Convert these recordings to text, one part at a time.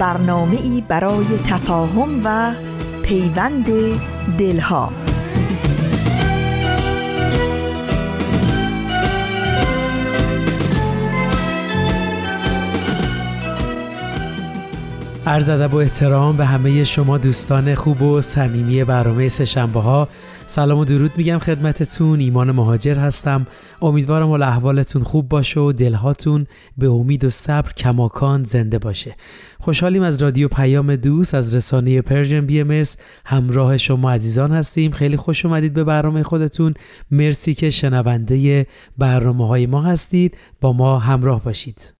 برنامه ای برای تفاهم و پیوند دلها. عرض ادب و احترام به همه شما دوستان خوب و صمیمی برنامه سهشنبه ها سلام و درود میگم خدمتتون. ایمان مهاجر هستم. امیدوارم حال احوالتون خوب باشه و دلهاتون به امید و صبر کماکان زنده باشه. خوشحالیم از رادیو پیام دوست از رسانه Persian BM همراه شما عزیزان هستیم. خیلی خوش اومدید به برنامه خودتون. مرسی که شنونده برنامه های ما هستید. با ما همراه باشید.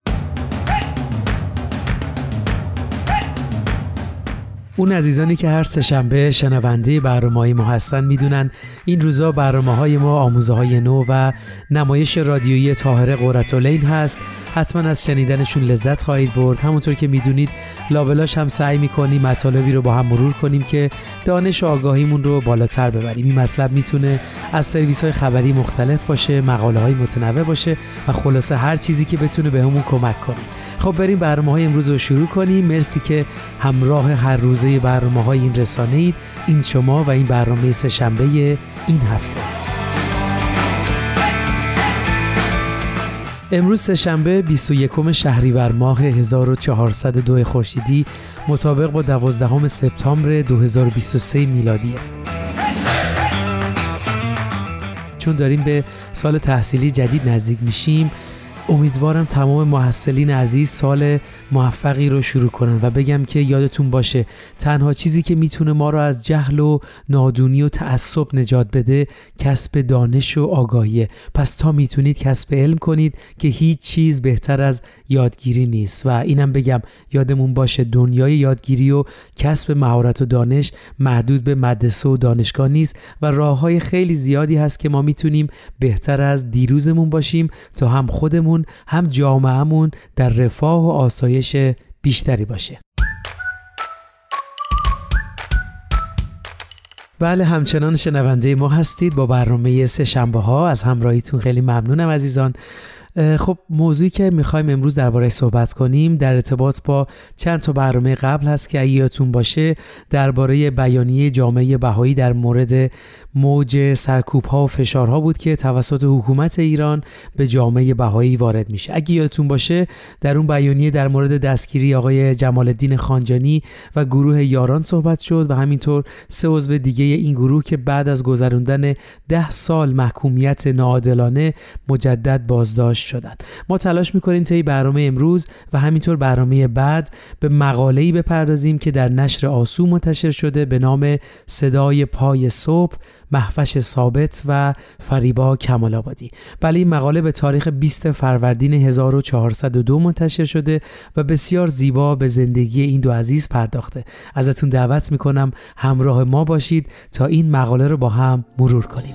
اون عزیزانی که هر سهشنبه شنونده برنامه ما هستن می‌دونن این روزا برنامه های ما آموزه های نو و نمایش رادیویی طاهره قرتالین هست. حتما از شنیدنشون لذت خواهید برد. همونطور که می‌دونید لابلاش هم سعی می‌کنیم مطالبی رو با هم مرور کنیم که دانش و آگاهیمون رو بالاتر ببریم. این مطلب می‌تونه از سرویس های خبری مختلف باشه مقاله های متنوع باشه و خلاصه هر چیزی که بتونه بهمون کمک کنه. خب بریم برنامه های امروز رو شروع کنیم. مرسی که همراه هر روزه برنامه های این رسانه اید این شما و این برنامه سه شنبه این هفته. امروز سهشنبه 21 شهریور ماه 1402 خورشیدی مطابق با 12 سپتامبر 2023 میلادیه. چون داریم به سال تحصیلی جدید نزدیک میشیم امیدوارم تمام محصلین عزیز سال موفقی رو شروع کنن و بگم که یادتون باشه تنها چیزی که می‌تونه ما رو از جهل و نادونی و تعصب نجات بده کسب دانش و آگاهیه. پس تا می‌تونید کسب علم کنید که هیچ چیز بهتر از یادگیری نیست. و اینم بگم یادمون باشه دنیای یادگیری و کسب مهارت و دانش محدود به مدرسه و دانشگاه نیست و راه های خیلی زیادی هست که ما می‌تونیم بهتر از دیروزمون باشیم تا هم خودمون هم جامعهمون در رفاه و آسایش بیشتری باشه. بله همچنان شنونده ما هستید با برنامه سه شنبه ها از همراهیتون خیلی ممنونم عزیزان. خب موضوعی که می‌خوایم امروز درباره صحبت کنیم در ارتباط با چند تا برنامه قبل هست که یادتون باشه درباره بیانیه جامعه بهایی در مورد موج سرکوب ها و فشارها بود که توسط حکومت ایران به جامعه بهایی وارد میشه. اگه یادتون باشه در اون بیانیه در مورد دستگیری آقای جمال الدین خانجانی و گروه یاران صحبت شد و همینطور سه عضو دیگه این گروه که بعد از گذراندن ده سال محکومیت ناعادلانه مجدد بازداشت شدن. ما تلاش می‌کنیم طی برنامه امروز و همینطور برنامه بعد به مقاله‌ای بپردازیم که در نشر آسو منتشر شده به نام صدای پای صبح محفش ثابت و فریبا کمال آبادی. بله این مقاله به تاریخ 20 فروردین 1402 منتشر شده و بسیار زیبا به زندگی این دو عزیز پرداخته. ازتون دعوت می‌کنم همراه ما باشید تا این مقاله رو با هم مرور کنیم.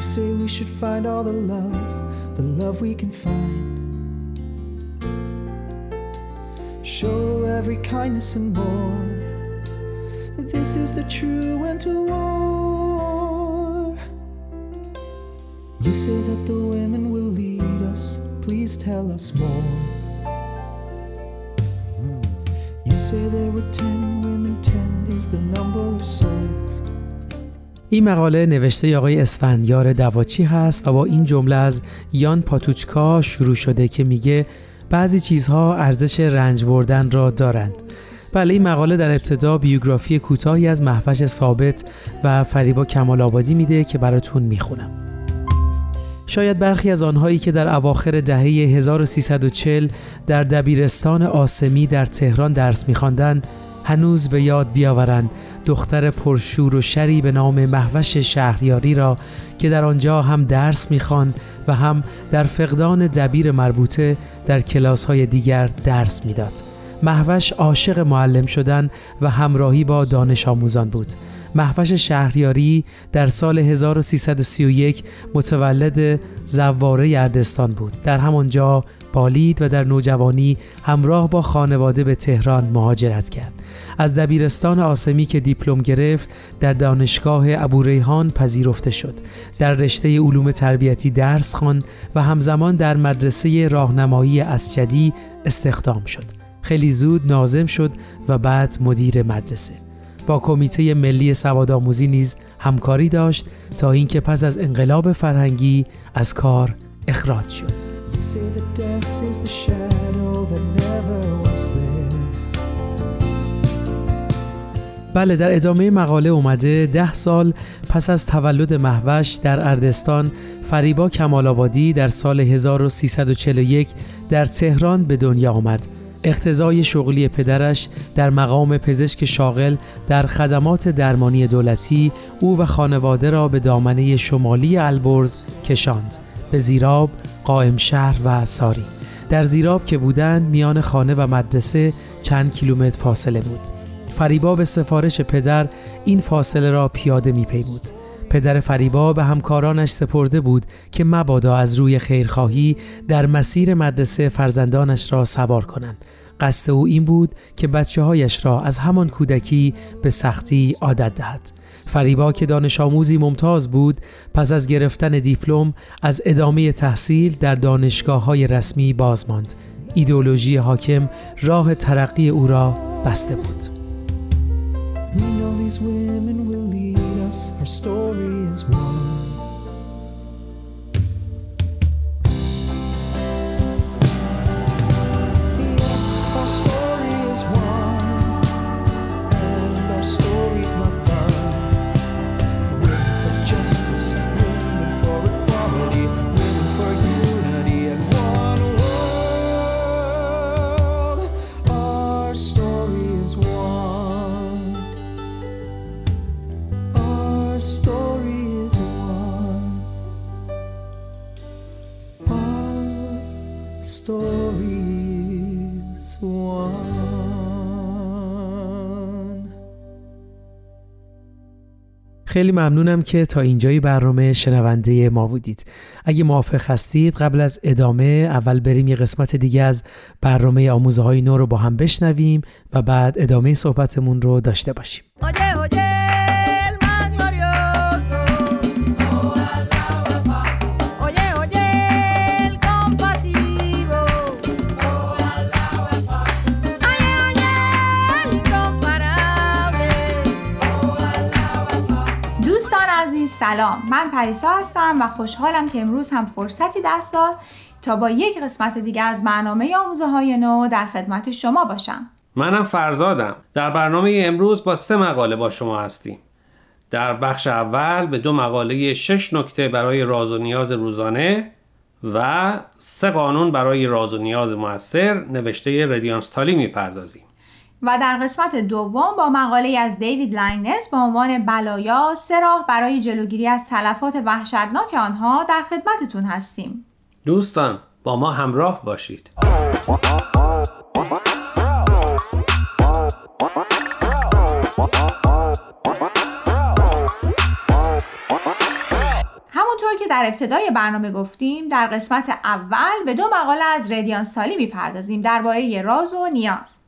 You say we should find all the love, the love we can find. Show every kindness and more. This is the true end to war. You say that the women will lead us, please tell us more. You say there were ten women, ten is the number of souls. این مقاله نوشته آقای اسفندیار دواچی هست و با این جمله از یان پاتوچکا شروع شده که میگه بعضی چیزها ارزش رنج بردن را دارند. بله این مقاله در ابتدا بیوگرافی کوتاهی از محفش ثابت و فریبا کمال آبادی میده که براتون می‌خونم. شاید برخی از آنهایی که در اواخر دهه 1340 در دبیرستان آسمی در تهران درس میخواندند هنوز به یاد بیاورند دختر پرشور و شری به نام محوش شهریاری را که در آنجا هم درس می‌خواند و هم در فقدان دبیر مربوطه در کلاس های دیگر درس می‌داد. محوش عاشق معلم شدن و همراهی با دانش آموزان بود. محوش شهریاری در سال 1331 متولد زواره اردستان بود. در همانجا بالید و در نوجوانی همراه با خانواده به تهران مهاجرت کرد. از دبیرستان آسمی که دیپلم گرفت در دانشگاه ابوریحان پذیرفته شد. در رشته علوم تربیتی درس خواند و همزمان در مدرسه راهنمایی اسجدی استخدام شد. خیلی زود نازم شد و بعد مدیر مدرسه. با کمیته ملی سوادآموزی نیز همکاری داشت تا اینکه پس از انقلاب فرهنگی از کار اخراج شد. بله در ادامه مقاله اومده ده سال پس از تولد محوش در اردستان فریبا کمال آبادی در سال 1341 در تهران به دنیا آمد. اقتضای شغلی پدرش در مقام پزشک شاغل در خدمات درمانی دولتی او و خانواده را به دامنه شمالی البرز کشاند. به زیراب، قائم شهر و ساری. در زیراب که بودند میان خانه و مدرسه چند کیلومتر فاصله بود. فریبا به سفارش پدر این فاصله را پیاده میپیمود. پدر فریبا به همکارانش سپرده بود که مبادا از روی خیرخواهی در مسیر مدرسه فرزندانش را سوار کنند. قصد او این بود که بچه هایش را از همان کودکی به سختی عادت دهد. فریبا که دانش آموزی ممتاز بود پس از گرفتن دیپلم از ادامه تحصیل در دانشگاه های رسمی باز ماند. ایدئولوژی حاکم راه ترقی او را بسته بود. Us, our story is one. خیلی ممنونم که تا اینجای برنامه شنونده ما بودید. اگه موافق هستید قبل از ادامه اول بریم یه قسمت دیگه از برنامه آموزه های نو رو با هم بشنویم و بعد ادامه صحبتمون رو داشته باشیم. سلام. من پریسا هستم و خوشحالم که امروز هم فرصتی دست داد تا با یک قسمت دیگه از برنامه آموزه های نو در خدمت شما باشم. منم فرزادم. در برنامه امروز با سه مقاله با شما هستیم. در بخش اول به دو مقاله شش نکته برای راز و نیاز روزانه و سه قانون برای راز و نیاز موثر نوشته ردیان استالی می‌پردازیم. و در قسمت دوم با مقاله از دیوید لینگنس با عنوان بلایا سه راه برای جلوگیری از تلفات وحشتناک آنها در خدمتتون هستیم. دوستان با ما همراه باشید. همونطور که در ابتدای برنامه گفتیم در قسمت اول به دو مقاله از ردیان سالی می‌پردازیم درباره راز و نیاز.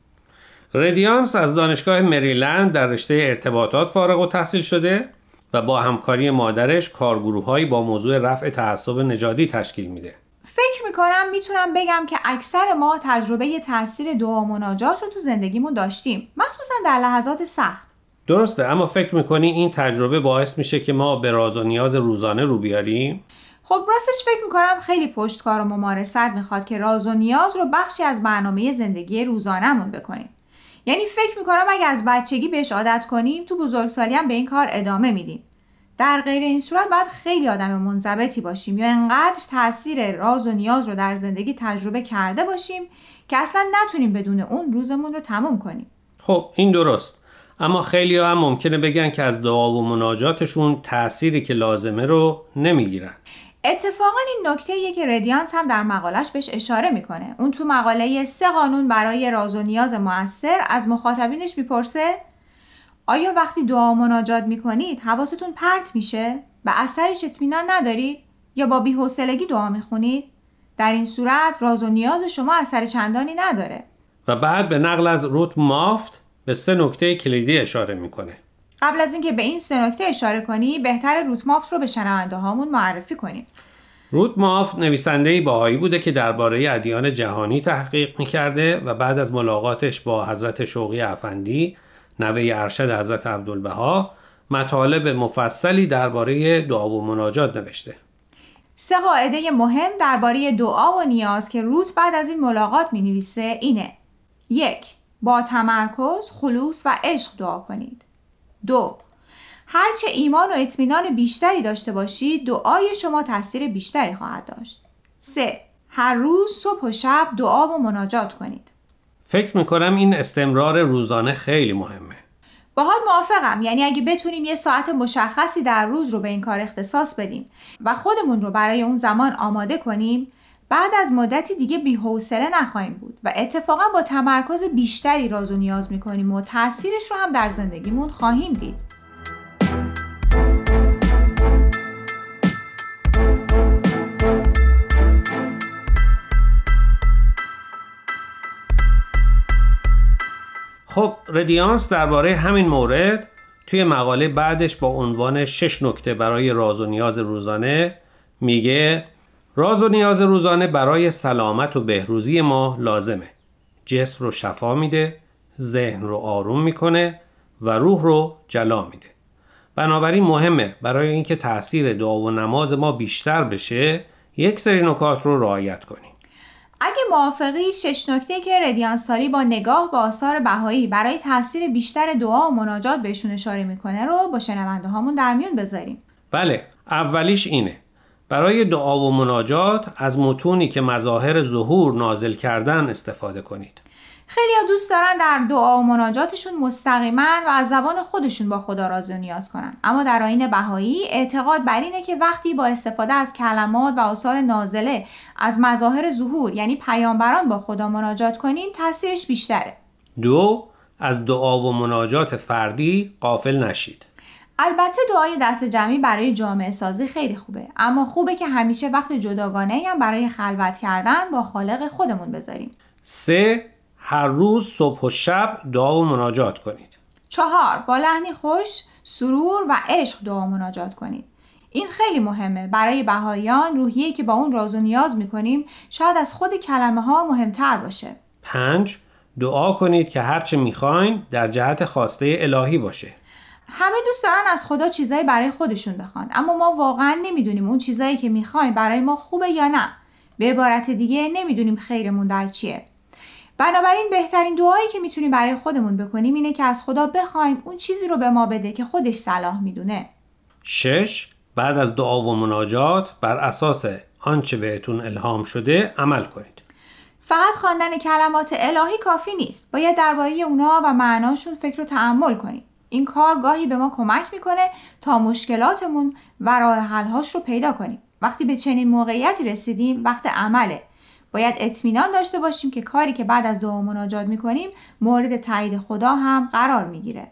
ردیانس از دانشگاه مریلند در رشته ارتباطات فارغ و تحصیل شده و با همکاری مادرش کارگروههایی با موضوع رفع تعصب نژادی تشکیل میده. فکر می‌کنم می‌تونم بگم که اکثر ما تجربه تاثیر دعا مناجات رو تو زندگیمون داشتیم. مخصوصا در لحظات سخت. درسته اما فکر می‌کنی این تجربه باعث میشه که ما به راز و نیاز روزانه رو بیاریم؟ خب راستش فکر می‌کنم خیلی پشتکار و ممارست می‌خواد که راز و نیاز رو بخشی از برنامه زندگی روزانهمون بکنیم. یعنی فکر می‌کنم اگه از بچگی بهش عادت کنیم تو بزرگسالی هم به این کار ادامه میدیم. در غیر این صورت باید خیلی آدم منضبطی باشیم یا انقدر تاثیر راز و نیاز رو در زندگی تجربه کرده باشیم که اصلا نتونیم بدون اون روزمون رو تموم کنیم. خب این درست. اما خیلی هم ممکنه بگن که از دعا و مناجاتشون تأثیری که لازمه رو نمی‌گیرن. اتفاقا این نکته که ردیانس هم در مقالش بهش اشاره می‌کنه. اون تو مقاله سه قانون برای راز و نیاز موثر از مخاطبینش می‌پرسه آیا وقتی دعا مناجات می‌کنید حواستون پرت میشه؟ و اثرش اطمینان ندارید یا با بیحوصلگی دعا می‌خونید؟ در این صورت راز و نیاز شما اثر چندانی نداره. و بعد به نقل از روت مافت به سه نکته کلیدی اشاره می‌کنه. قبل از اینکه به این سه نکته اشاره کنی بهتر روت مافت رو به شنونده هامون معرفی کنیم. روت مافت نویسنده باهایی بوده که درباره ادیان جهانی تحقیق می‌کرده و بعد از ملاقاتش با حضرت شوقی افندی نوه ارشد حضرت عبدالبها مطالب مفصلی درباره دعا و مناجات نوشته. سه قاعده مهم درباره دعا و نیاز که روت بعد از این ملاقات می نویسه اینه. یک با تمرکز، خلوص و عشق دعا کنید. دو. هرچه ایمان و اطمینان بیشتری داشته باشید دعای شما تاثیر بیشتری خواهد داشت. سه. هر روز صبح و شب دعا و مناجات کنید. فکر می‌کنم این استمرار روزانه خیلی مهمه. باهات موافقم. یعنی اگه بتونیم یه ساعت مشخصی در روز رو به این کار اختصاص بدیم و خودمون رو برای اون زمان آماده کنیم بعد از مدتی دیگه بی‌حوصله نخواهیم بود و اتفاقا با تمرکز بیشتری راز و نیاز می‌کنیم و تاثیرش رو هم در زندگیمون خواهیم دید. خب ردیانس درباره همین مورد توی مقاله بعدش با عنوان شش نکته برای راز و نیاز روزانه میگه راز و نیاز روزانه برای سلامت و بهروزی ما لازمه. جسم رو شفا میده ذهن رو آروم می‌کنه و روح رو جلا میده. بنابراین مهمه برای اینکه تاثیر دعا و نماز ما بیشتر بشه یک سری نکات رو رعایت کنیم. اگه موافقی شش نکته که ردیانساری با نگاه به آثار بهایی برای تاثیر بیشتر دعا و مناجات بهشون اشاره می‌کنه رو با شنونده هامون در میون بذاریم. بله اولیش اینه. برای دعا و مناجات از متونی که مظاهر ظهور نازل کردن استفاده کنید. خیلی دوست دارن در دعا و مناجاتشون مستقیما و از زبان خودشون با خدا راز و نیاز کنن. اما در آین بهایی اعتقاد بر اینه که وقتی با استفاده از کلمات و آثار نازله از مظاهر ظهور یعنی پیامبران با خدا مناجات کنیم تاثیرش بیشتره. دو از دعا و مناجات فردی قافل نشید. البته دعای دست جمعی برای جامعه سازی خیلی خوبه. اما خوبه که همیشه وقت جداگانه هم برای خلوت کردن با خالق خودمون بذاریم. سه هر روز صبح و شب دعا و مناجات کنید. چهار با لحنی خوش سرور و عشق دعا و مناجات کنید. این خیلی مهمه. برای بهاییان روحیه که با اون راز و نیاز می‌کنیم شاید از خود کلمه ها مهمتر باشه. پنج دعا کنید که هرچه می‌خواین در جهت خواسته الهی باشه. همه دوست دارن از خدا چیزایی برای خودشون بخوان. اما ما واقعا نمی‌دونیم اون چیزایی که می‌خوایم برای ما خوبه یا نه. به عبارت دیگه نمی‌دونیم خیرمون در چیه. بنابراین بهترین دعایی که می‌تونیم برای خودمون بکنیم اینه که از خدا بخوایم اون چیزی رو به ما بده که خودش صلاح می‌دونه. شش بعد از دعا و مناجات بر اساس آنچه بهتون الهام شده عمل کنید. فقط خواندن کلمات الهی کافی نیست. باید درباره اونا و معناشون فکر و تحمل کنیم این کار گاهی به ما کمک می‌کنه تا مشکلاتمون و راه حلهاش رو پیدا کنیم. وقتی به چنین موقعیتی رسیدیم وقت عمله. باید اطمینان داشته باشیم که کاری که بعد از دعا مناجات می‌کنیم مورد تایید خدا هم قرار می‌گیره.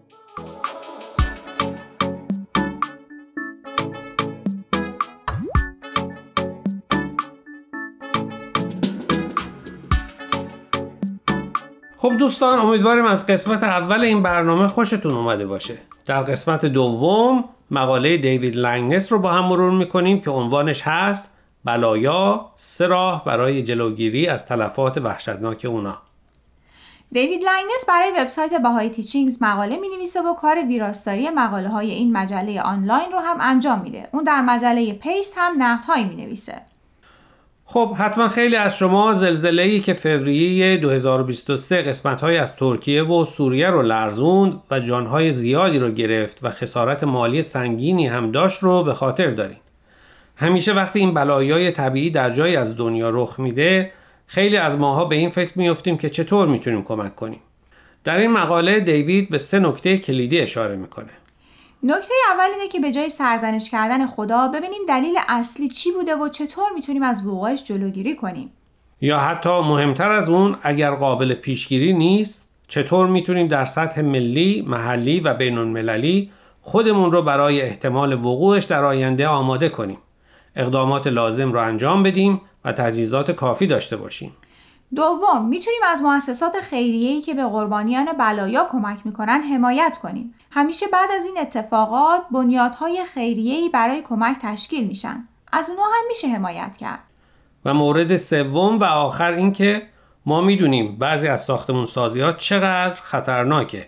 دوستان امیدواریم از قسمت اول این برنامه خوشتون اومده باشه در قسمت دوم مقاله دیوید لنگنس رو با هم مرور می‌کنیم که عنوانش هست بلایا سه راه برای جلوگیری از تلفات وحشتناک اونا دیوید لاینس برای وبسایت Bahá'í Teachings مقاله می نویسه و کار ویراستاری مقاله های این مجله آنلاین رو هم انجام میده. اون در مجله Paste هم نقدهایی می نویسه. خب حتما خیلی از شما زلزله ای که فوریه 2023 قسمت های از ترکیه و سوریه رو لرزوند و جانهای زیادی رو گرفت و خسارت مالی سنگینی هم داشت رو به خاطر دارین. همیشه وقتی این بلایای طبیعی در جایی از دنیا رخ میده خیلی از ماها به این فکر میفتیم که چطور می‌تونیم کمک کنیم. در این مقاله دیوید به سه نکته کلیدی اشاره می‌کنه. نکته اول اینه که به جای سرزنش کردن خدا ببینیم دلیل اصلی چی بوده و چطور می‌تونیم از وقوعش جلوگیری کنیم. یا حتی مهمتر از اون اگر قابل پیشگیری نیست چطور می‌تونیم در سطح ملی، محلی و بین المللی خودمون رو برای احتمال وقوعش در آینده آماده کنیم. اقدامات لازم رو انجام بدیم و تجهیزات کافی داشته باشیم. دوم می‌تونیم از مؤسسات خیریه‌ای که به قربانیان بلایا کمک می‌کنن حمایت کنیم. همیشه بعد از این اتفاقات بنیادهای خیریه‌ای برای کمک تشکیل میشن. از اونها هم میشه حمایت کرد. و مورد سوم و آخر اینکه ما می‌دونیم بعضی از ساختمون سازی ها چقدر خطرناکه.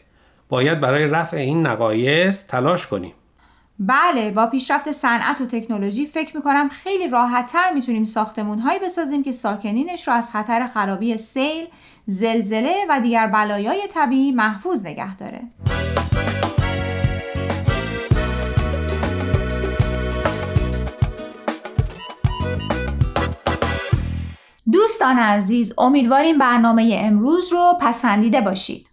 باید برای رفع این نقایص تلاش کنیم. بله با پیشرفت صنعت و تکنولوژی فکر می‌کنم خیلی راحتتر می‌تونیم ساختمون هایی بسازیم که ساکنینش رو از خطر خرابی سیل، زلزله و دیگر بلایای طبیعی محفوظ نگه داره. دوستان عزیز امیدواریم برنامه امروز رو پسندیده باشید.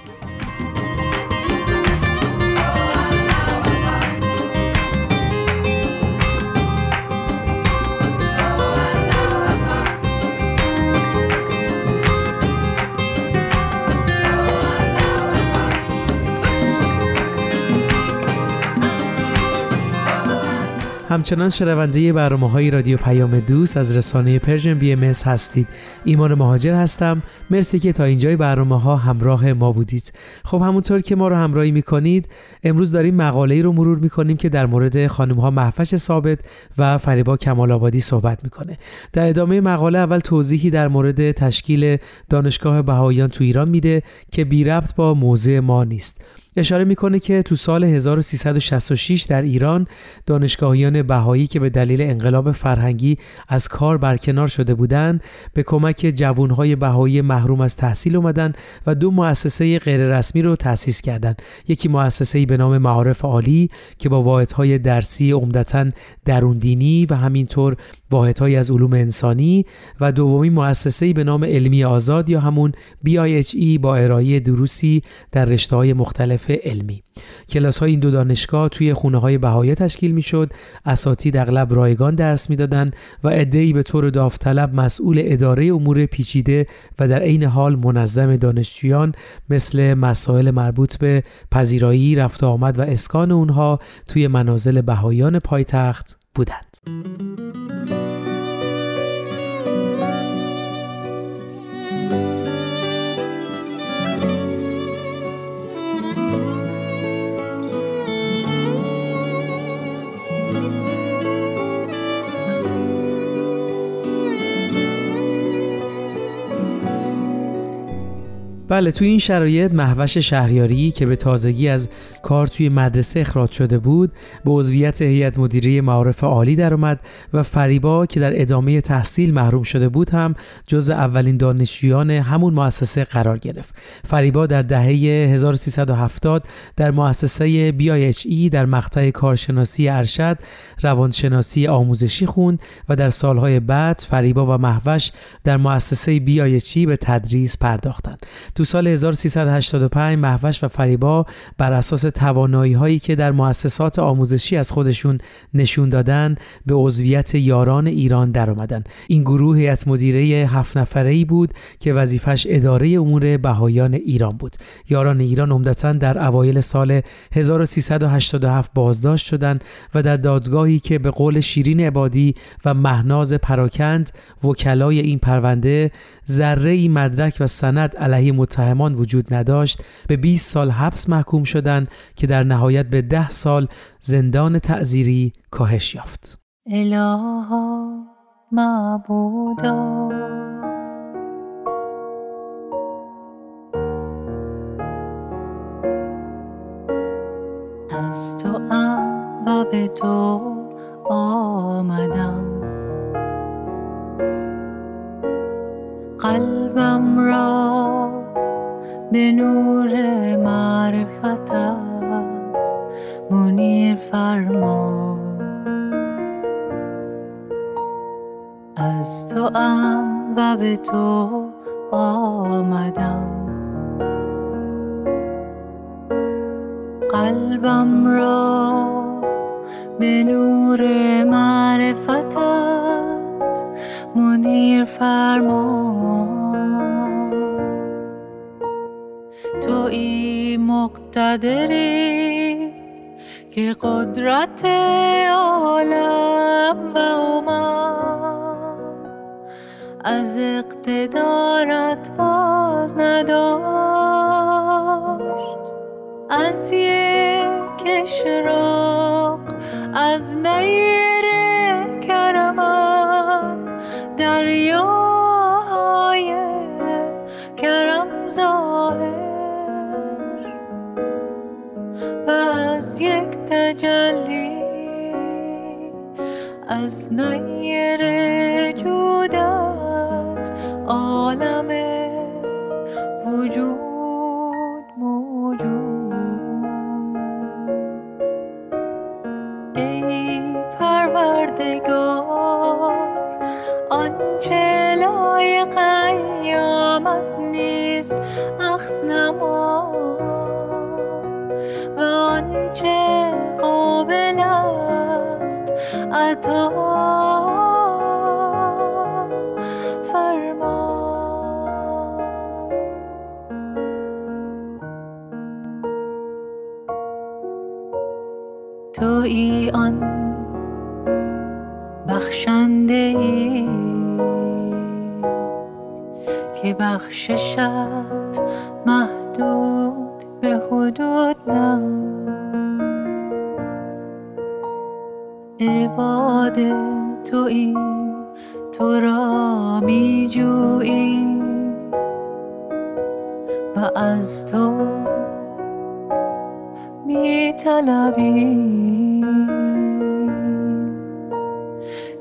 همچنان شنونده برنامه های رادیو پیام دوست از رسانه Persian BM هستید. ایمان مهاجر هستم. مرسی که تا اینجای برنامه ها همراه ما بودید. خب همونطور که ما رو همراهی می‌کنید امروز داریم مقاله رو مرور می‌کنیم که در مورد خانم ها مهوش ثابت و فریبا کمال آبادی صحبت می‌کنه. در ادامه مقاله اول توضیحی در مورد تشکیل دانشگاه بهاییان تو ایران میده که بی ربط با موضوع ما نیست. اشاره می‌کنه که تو سال 1366 در ایران دانشگاهیان بهایی که به دلیل انقلاب فرهنگی از کار برکنار شده بودند به کمک جوانهای بهایی محروم از تحصیل اومدن و دو مؤسسه غیررسمی رو تأسیس کردند. یکی مؤسسه به نام معارف عالی که با واحدهای درسی عمدتا درون دینی و همینطور واحدهایی از علوم انسانی و دومی مؤسسه به نام علمی آزاد یا همون BIHE با ارائه دروسی در رشته های مختلف علمی کلاس های این دو دانشگاه توی خونه های بهایی تشکیل می شد اساتید اغلب رایگان درس می‌دادند و عدهای به طور داوطلب مسئول اداره امور پیچیده و در عین حال منظم دانشجویان مثل مسائل مربوط به پذیرایی رفت آمد و اسکان اونها توی منازل بهایان پایتخت بودند. بله توی این شرایط محوش شهریاری که به تازگی از کار توی مدرسه اخراج شده بود به عضویت هیئت مدیره معارف عالی درآمد و فریبا که در ادامه تحصیل محروم شده بود هم جزو اولین دانشجویان همون مؤسسه قرار گرفت. فریبا در دهه 1370 در مؤسسه BIHE در مقطع کارشناسی ارشد روانشناسی آموزشی خوند و در سالهای بعد فریبا و محوش در مؤسسه BIHE به تدریس پرداختند. تو سال 1385 محوش و فریبا بر اساس توانایی هایی که در مؤسسات آموزشی از خودشون نشون دادن به عضویت یاران ایران درآمدن. این گروه هیئت مدیره هفت نفره ای بود که وظیفش اداره امور بهایان ایران بود. یاران ایران عمدتا در اوایل سال 1387 بازداشت شدند و در دادگاهی که به قول شیرین عبادی و مهناز پراکند وکلای این پرونده ذره ای مدرک و سند علیه متهمان وجود نداشت به 20 سال حبس محکوم شدند که در نهایت به 10 سال زندان تعذیری کاهش یافت. الها معبودا از تو و به تو آمدم قلبم را به نور معرفتت منیر فرما. از تو ام و به تو آمدم. قلبم را به نور معرفتت منیر فرما. مقتدری که قدرت عالم و اومم از اقتدارت باز نداشت. از یک اشراق از نیر کرمت دریاهای تجلی از نیر جودت عالم وجود موجود. ای پروردگار آنچه لایق قیامت نیست اخس نما. و آنچه عطا توی آن بخشنده ای که بخششت محدود به حدود نه. عباد توی تو را می جوییم و از تو می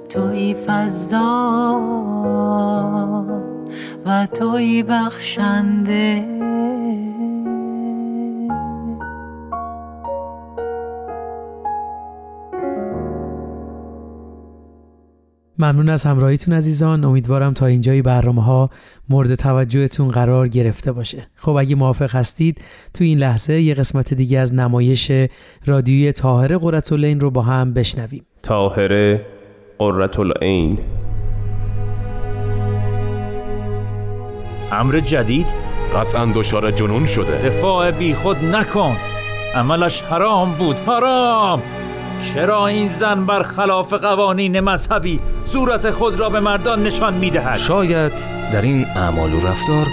توی فضا و توی بخشنده. ممنون از همراهیتون عزیزان. امیدوارم تا اینجای برنامه ها مورد توجهتون قرار گرفته باشه. خب اگه موافق هستید تو این لحظه یه قسمت دیگه از نمایش رادیوی تاهره قرتالعین رو با هم بشنویم. تاهره قرتالعین امر جدید؟ قطعا دچار جنون شده. دفاع بی خود نکن. عملش حرام بود. حرام! چرا این زن بر خلاف قوانین مذهبی صورت خود را به مردان نشان می‌دهد؟ شاید در این اعمال و رفتار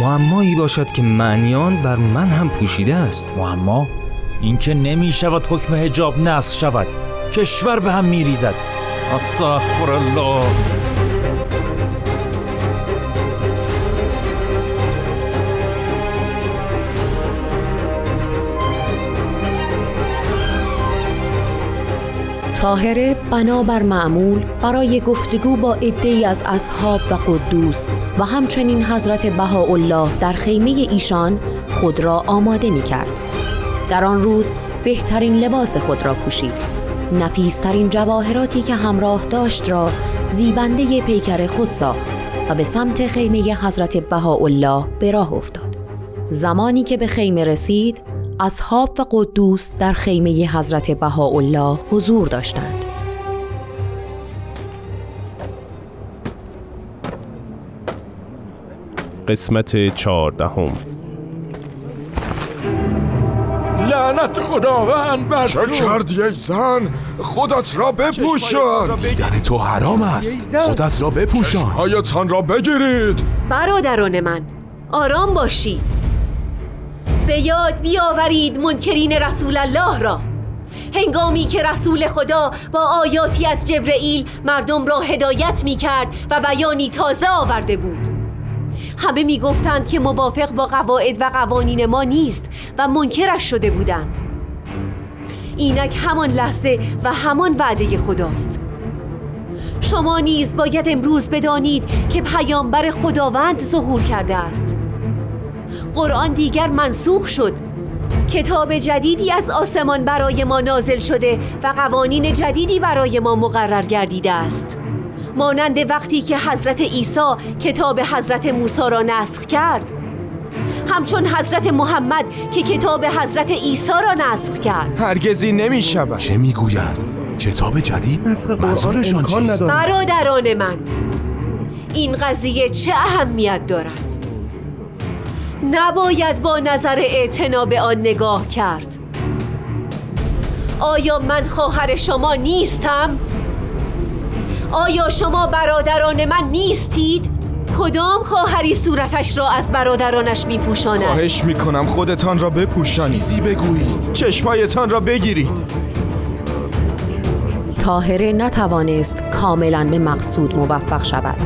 معمایی باشد که معنیان بر من هم پوشیده است. معما؟ اینکه نمی شود حکم حجاب نسخ شود. کشور به هم می ریزد استغفر الله. تاهره بنابر معمول برای گفتگو با عدهای از اصحاب و قدوس و همچنین حضرت بهاءالله در خیمه ایشان خود را آماده می کرد. در آن روز بهترین لباس خود را پوشید نفیسترین جواهراتی که همراه داشت را زیبنده پیکر خود ساخت و به سمت خیمه حضرت بهاءالله به راه افتاد زمانی که به خیمه رسید اصحاب و قدوس در خیمه حضرت بهاءالله حضور داشتند. قسمت چهاردهم. لعنت خداوند بر چه کردی ای زن؟ خودت را بپوشان. دیدن تو حرام است. خودت را بپوشان. هایتان را بگیرید. برادران من آرام باشید. به یاد بیاورید منکرین رسول الله را. هنگامی که رسول خدا با آیاتی از جبرئیل مردم را هدایت می کرد و بیانی تازه آورده بود. همه می گفتند که موافق با قواعد و قوانین ما نیست و منکرش شده بودند. اینک همان لحظه و همان وعده خداست. شما نیز باید امروز بدانید که پیامبر خداوند ظهور کرده است. قرآن دیگر منسوخ شد. کتاب جدیدی از آسمان برای ما نازل شده و قوانین جدیدی برای ما مقرر گردیده است. مانند وقتی که حضرت عیسی کتاب حضرت موسی را نسخ کرد. همچون حضرت محمد که کتاب حضرت عیسی را نسخ کرد. هرگزی نمی شود چه می گویند؟ کتاب جدید؟ نسخ قرآن امکان ندارد. برادران من این قضیه چه اهمیت دارد؟ نباید با نظر اعتنا به آن نگاه کرد آیا من خواهر شما نیستم؟ آیا شما برادران من نیستید؟ کدام خواهری صورتش را از برادرانش می پوشاند؟ خواهش می کنم خودتان را بپوشانید چیزی بگویید چشمایتان را بگیرید تاهره نتوانست کاملا به مقصود موفق شود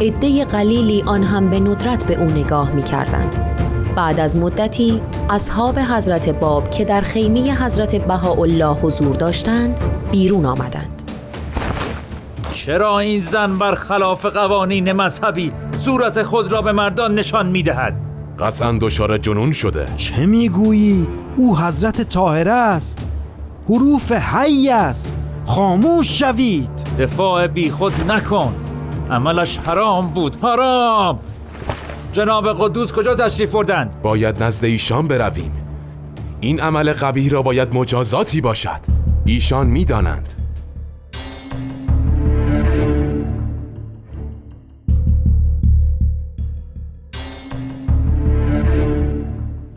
عده قلیلی آن هم به ندرت به او نگاه می کردند. بعد از مدتی اصحاب حضرت باب که در خیمه حضرت بهاءالله حضور داشتند بیرون آمدند. چرا این زن بر خلاف قوانین مذهبی صورت خود را به مردان نشان می دهد؟ قطعا دچار جنون شده. چه می‌گویی؟ او حضرت طاهره است. حروف حی است. خاموش شوید. دفاع بی خود نکن. عملش حرام بود. حرام! جناب قدوس کجا تشریف بردند؟ باید نزد ایشان برویم. این عمل قبیح را باید مجازاتی باشد. ایشان می‌دانند.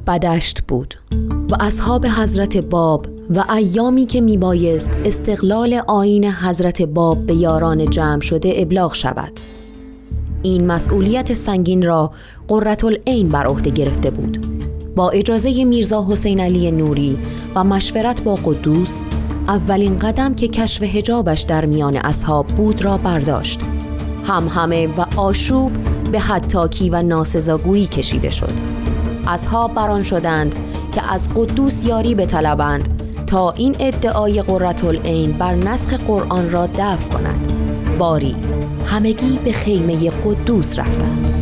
بدشت بود و اصحاب حضرت باب و ایامی که میبایست استقلال آین حضرت باب به یاران جمع شده ابلاغ شود. این مسئولیت سنگین را قررت العین بر عهده گرفته بود. با اجازه میرزا حسین علی نوری و مشورت با قدوس اولین قدم که کشف هجابش در میان اصحاب بود را برداشت. هم همه و آشوب به حتاکی و ناسزاگویی کشیده شد. اصحاب بران شدند که از قدوس یاری بطلبند تا این ادعای قررت العین بر نسخ قرآن را دفع کند. باری. همگی به خیمه قدوس رفتند.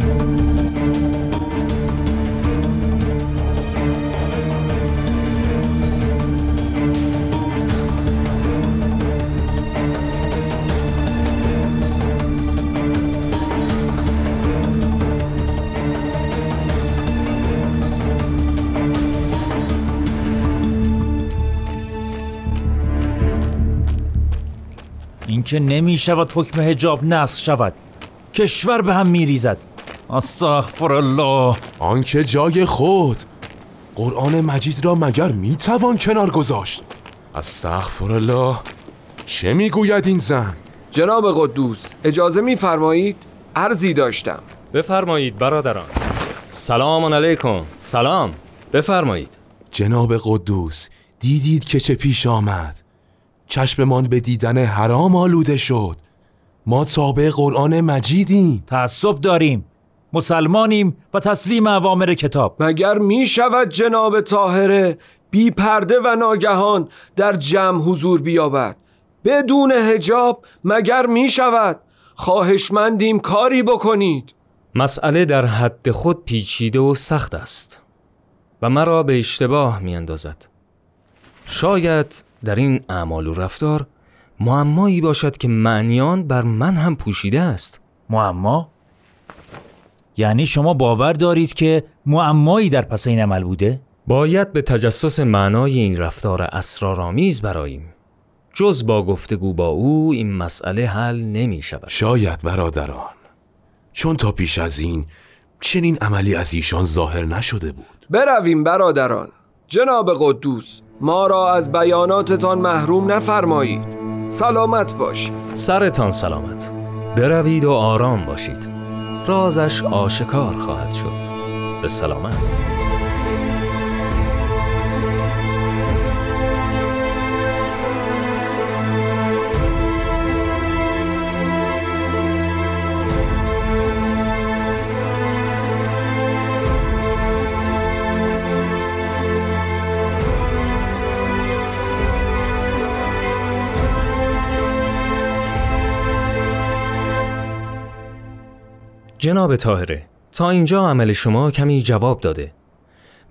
اینکه نمی شود حکم هجاب نسخ شود. کشور به هم می ریزد استغفر الله. آنکه جای خود. قرآن مجید را مگر می توان کنار گذاشت؟ استغفر الله. چه می‌گوید این زن؟ جناب قدوس اجازه میفرمایید؟ عرضی داشتم. بفرمایید برادران. سلام علیکم. سلام. بفرمایید. جناب قدوس دیدید که چه پیش آمد؟ چشممان به دیدن حرام آلوده شد. ما تابع قرآن مجیدیم. تعصب داریم. مسلمانیم و تسلیم اوامر کتاب. مگر می شود جناب طاهره بی پرده و ناگهان در جمع حضور بیابد؟ بدون هجاب مگر می شود خواهشمندیم کاری بکنید. مسئله در حد خود پیچیده و سخت است و مرا به اشتباه می اندازد. شاید در این اعمال و رفتار معمایی باشد که معنیان بر من هم پوشیده است. معما؟ یعنی شما باور دارید که معمایی در پس این عمل بوده؟ باید به تجسس معنای این رفتار اسرارآمیز براییم. جز با گفتگو با او این مسئله حل نمی شود. شاید برادران چون تا پیش از این چنین عملی از ایشان ظاهر نشده بود. برویم برادران. جناب قدوس ما را از بیاناتتان محروم نفرمایید. سلامت باش. سرتان سلامت. بروید و آرام باشید. رازش آشکار خواهد شد. به سلامت. جناب تاهره تا اینجا عمل شما کمی جواب داده.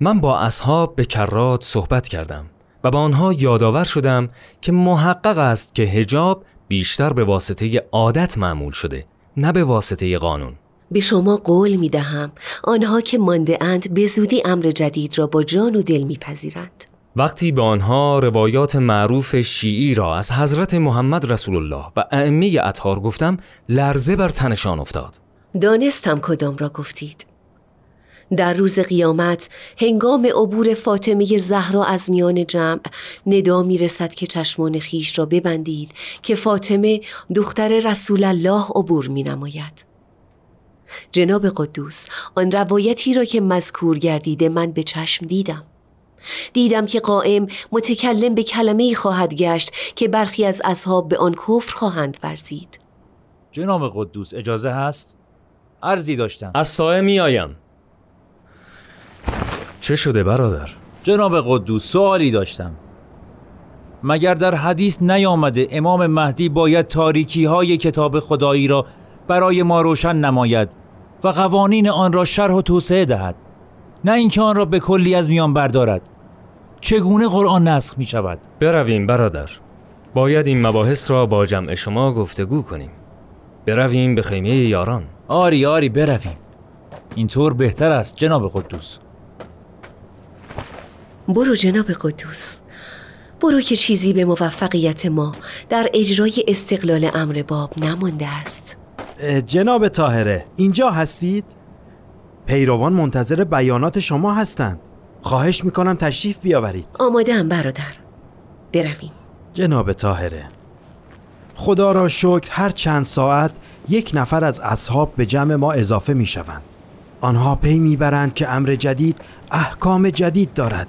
من با اصحاب به کرات صحبت کردم و با آنها یادآور شدم که محقق است که هجاب بیشتر به واسطه عادت معمول شده نه به واسطه قانون. به شما قول می دهم آنها که مانده اند به زودی امر جدید را با جان و دل میپذیرند. وقتی به آنها روایات معروف شیعی را از حضرت محمد رسول الله و ائمه اطهار گفتم لرزه بر تنشان افتاد. دانستم کدام را گفتید در روز قیامت هنگام عبور فاطمه زهرا از میان جمع ندا می رسد که چشمان خیش را ببندید که فاطمه دختر رسول الله عبور می نماید. جناب قدوس آن روایتی را که مذکور گردیده من به چشم دیدم دیدم که قائم متکلم به کلمه خواهد گشت که برخی از اصحاب به آن کفر خواهند ورزید جناب قدوس اجازه هست؟ عرضی داشتم. از سایه می آیم چه شده برادر؟ جناب قدوس سوالی داشتم. مگر در حدیث نیامده امام مهدی باید تاریکی های کتاب خدایی را برای ما روشن نماید و قوانین آن را شرح و توسعه دهد؟ نه اینکه آن را به کلی از میان بردارد. چگونه قرآن نسخ می شود؟ برویم برادر. باید این مباحث را با جمع شما گفتگو کنیم. برویم به خیمه یاران. آری آری برویم. اینطور بهتر است جناب قدوس. برو جناب قدوس. برو که چیزی به موفقیت ما در اجرای استقلال امر باب نمانده است. جناب تاهره اینجا هستید؟ پیروان منتظر بیانات شما هستند. خواهش می‌کنم تشریف بیاورید. آماده هم برادر. برویم. جناب تاهره خدا را شکر هر چند ساعت یک نفر از اصحاب به جمع ما اضافه می شوند. آنها پی می‌برند که امر جدید احکام جدید دارد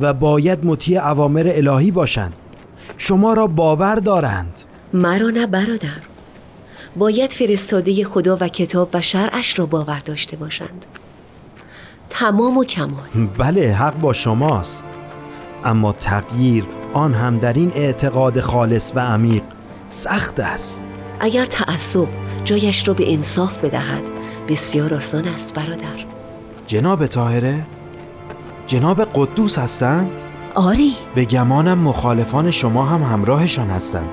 و باید مطیع اوامر الهی باشند. شما را باور دارند. مرا نه برادر. باید فرستاده خدا و کتاب و شرعش را باور داشته باشند. تمام و کمال. بله حق با شماست. اما تغییر آن هم در این اعتقاد خالص و عمیق سخت است. اگر تعصب جایش را به انصاف بدهد. بسیار آسان است برادر. جناب تاهره جناب قدوس هستند؟ آری. به گمانم مخالفان شما هم همراهشان هستند.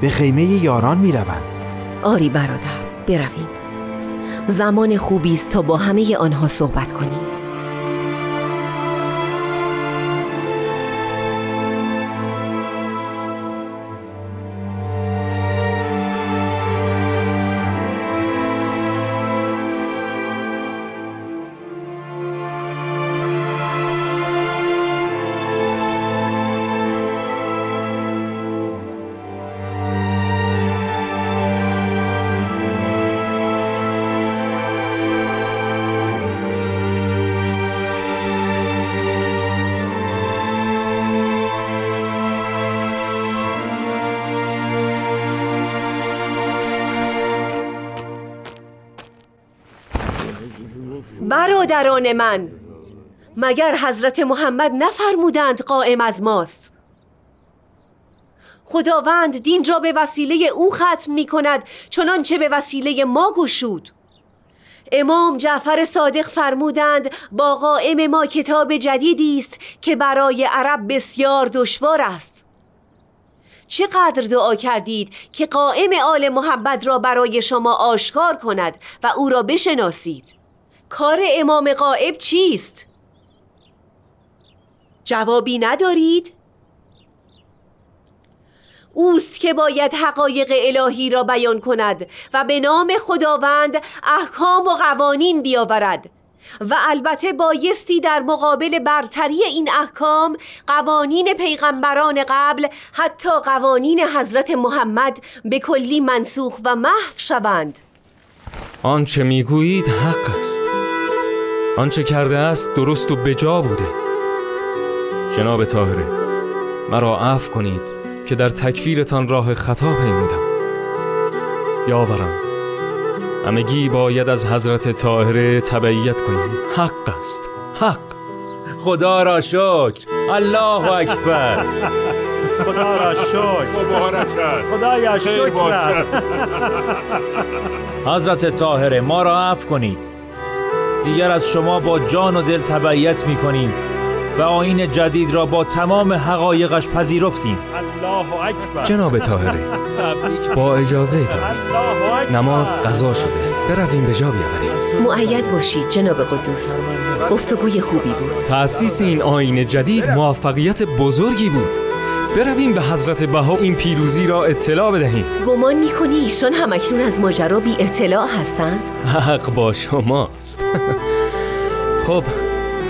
به خیمه یاران می روند آری برادر برویم. زمان خوبی است تا با همه آنها صحبت کنیم. برادران من. مگر حضرت محمد نفرمودند قائم از ماست؟ خداوند دین را به وسیله او ختم می کند چنانچه به وسیله ما گشود. امام جعفر صادق فرمودند با قائم ما کتاب جدیدی است که برای عرب بسیار دشوار است. چقدر دعا کردید که قائم آل محمد را برای شما آشکار کند و او را بشناسید؟ کار امام قائب چیست؟ جوابی ندارید؟ اوست که باید حقایق الهی را بیان کند و به نام خداوند احکام و قوانین بیاورد و البته بایستی در مقابل برتری این احکام قوانین پیغمبران قبل حتی قوانین حضرت محمد به کلی منسوخ و محو شوند آنچه می‌گویید حق است آنچه کرده است درست و بجا بوده. جناب طاهره مرا عفو کنید که در تکفیرتان راه خطا پیمودم. یاورم همگی باید از حضرت طاهره تبعیت کنیم. حق است حق. خدا را شکر. الله اکبر. خدا را شکر. مبارک است. خدایا شکر حضرت طاهره ما را عفو کنید. دیگر از شما با جان و دل تبعیت می کنیم و آین جدید را با تمام حقایقش پذیرفتیم. الله اکبر. جناب طاهره با اجازه ایتان نماز قضا شده. برویم به جا بیاوریم. معید باشید جناب قدوس. گفتگوی خوبی بود. تأسیس این آین جدید موفقیت بزرگی بود. برویم به حضرت بها این پیروزی را اطلاع بدهیم. گمان می‌کنی ایشان همکنون از ماجرا بی اطلاع هستند؟ حق با شماست. خب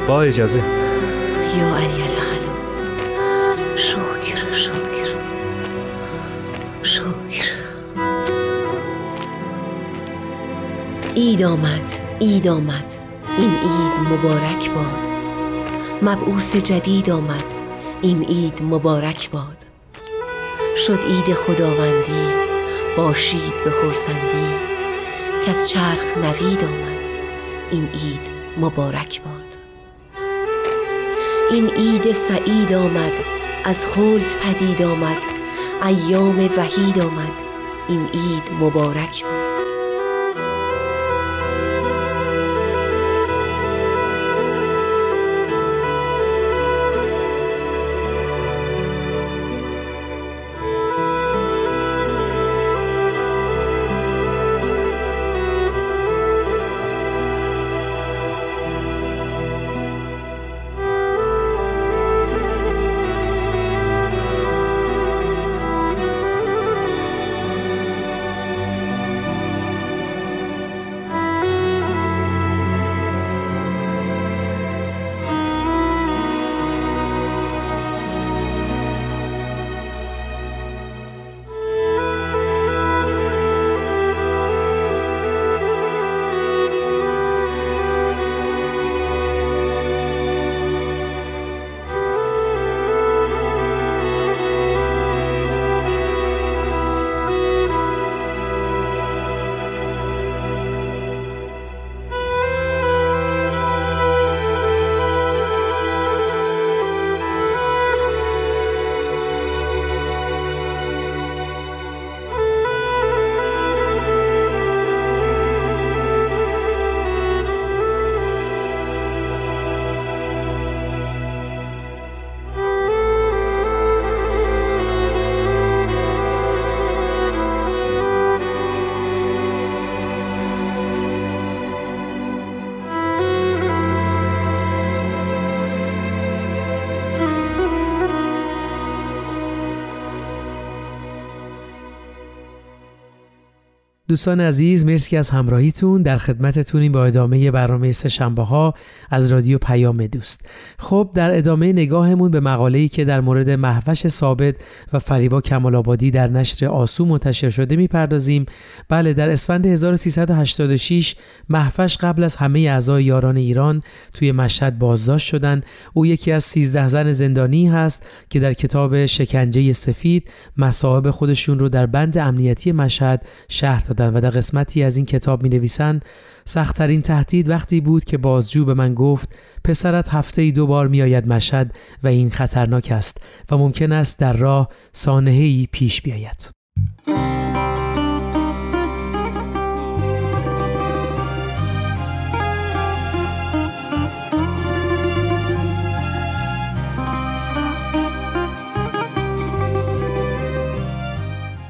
با اجازه. یا علی الخلو شکر شکر. شکر. اید آمد اید آمد. این اید مبارک باد. مبعوث جدید آمد. این اید مبارک باد. شد اید خداوندی باشید به خورسندی که از چرخ نوید آمد این اید مبارک باد. این عید سعید آمد از خلد پدید آمد ایام وحید آمد این عید مبارک بود دوستان عزیز مرسی از همراهیتون. در خدمتتونیم با ادامه برنامه سه شنبه ها از رادیو پیام دوست. خب در ادامه نگاهمون به مقاله‌ای که در مورد محوش ثابت و فریبا کمال آبادی در نشر آسو منتشر شده می‌پردازیم. بله در اسفند 1386 محوش قبل از همه اعضای یاران ایران توی مشهد بازداشت شدن. او یکی از 13 زن زندانی هست که در کتاب شکنجه سفید مصائب خودشون رو در بند امنیتی مشهد شهر دادن و در قسمتی از این کتاب می نویسن سختترین تهدید وقتی بود که بازجو به من گفت پسرت هفته ای دو بار می آید مشهد و این خطرناک است و ممکن است در راه سانحه پیش بیاید.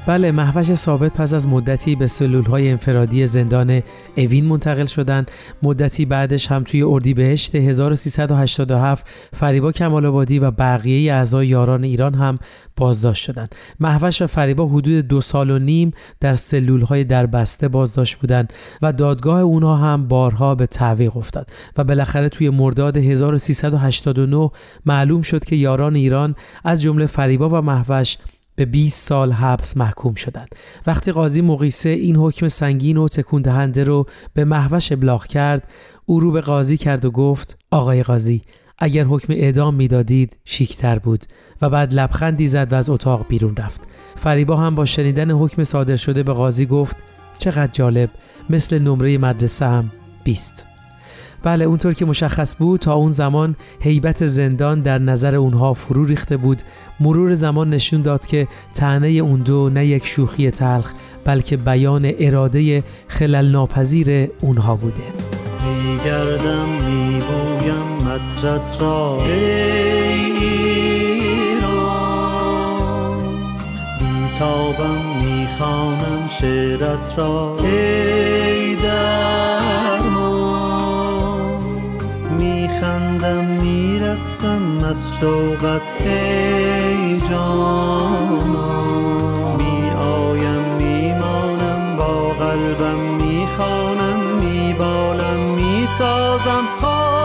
بله محوش ثابت پس از مدتی به سلول های انفرادی زندان اوین منتقل شدند. مدتی بعدش هم توی اردیبهشت 1387 فریبا کمال آبادی و بقیه اعضای یاران ایران هم بازداشت شدند. محوش و فریبا حدود دو سال و نیم در سلول های در بسته بازداشت بودند و دادگاه اونها هم بارها به تعویق افتاد و بالاخره توی مرداد 1389 معلوم شد که یاران ایران از جمله فریبا و محوش به 20 سال حبس محکوم شدند. وقتی قاضی مقیسه این حکم سنگین و تکون دهنده رو به محوش ابلاغ کرد، او رو به قاضی کرد و گفت: آقای قاضی، اگر حکم اعدام می‌دادید شیکتر بود و بعد لبخندی زد و از اتاق بیرون رفت. فریبا هم با شنیدن حکم صادر شده به قاضی گفت: چقدر جالب، مثل نمره مدرسه هم 20. بله اونطور که مشخص بود تا اون زمان هیبت زندان در نظر اونها فرو ریخته بود. مرور زمان نشون داد که تنه اون دو نه یک شوخی تلخ بلکه بیان اراده خلل ناپذیر اونها بوده. میگردم میبویم مطرت را ایران. بیتابم می‌خوانم شعرت را ای میخندم میرقصم از شوقت ای جانا. میآیم میمانم با قلبم می‌خوانم میبالم می‌سازم. جان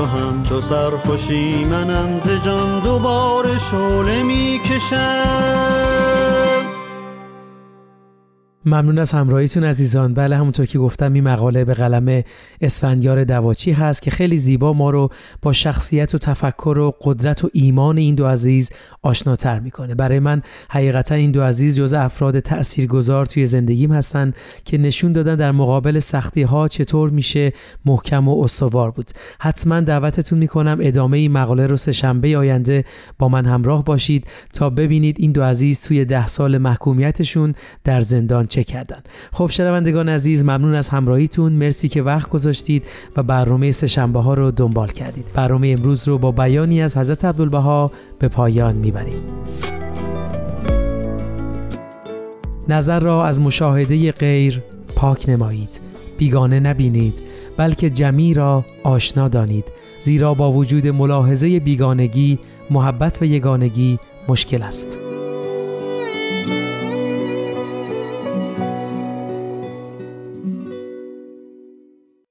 شرق همچو همچو سرخوشی منم ز جان دوباره شعله می‌کشم. ممنون از همراهیتون عزیزان. بله همونطور که گفتم این مقاله به قلم اسفندیار دواچی هست که خیلی زیبا ما رو با شخصیت و تفکر و قدرت و ایمان این دو عزیز آشناتر می‌کنه. برای من حقیقتا این دو عزیز جز افراد تاثیرگذار توی زندگیم هستن که نشون دادن در مقابل سختی ها چطور میشه محکم و استوار بود. حتما دعوتتون می‌کنم ادامه این مقاله رو سه شنبه آینده با من همراه باشید تا ببینید این دو عزیز توی ده سال محکومیتشون در زندان چه کردن. خب شنوندگان عزیز ممنون از همراهیتون. مرسی که وقت گذاشتید و برنامه سه شنبه ها رو دنبال کردید. برنامه امروز رو با بیانی از حضرت عبدالبها به پایان می‌بریم. نظر را از مشاهده غیر پاک نمایید. بیگانه نبینید بلکه جمعی را آشنا دانید. زیرا با وجود ملاحظه بیگانگی محبت و یگانگی مشکل است.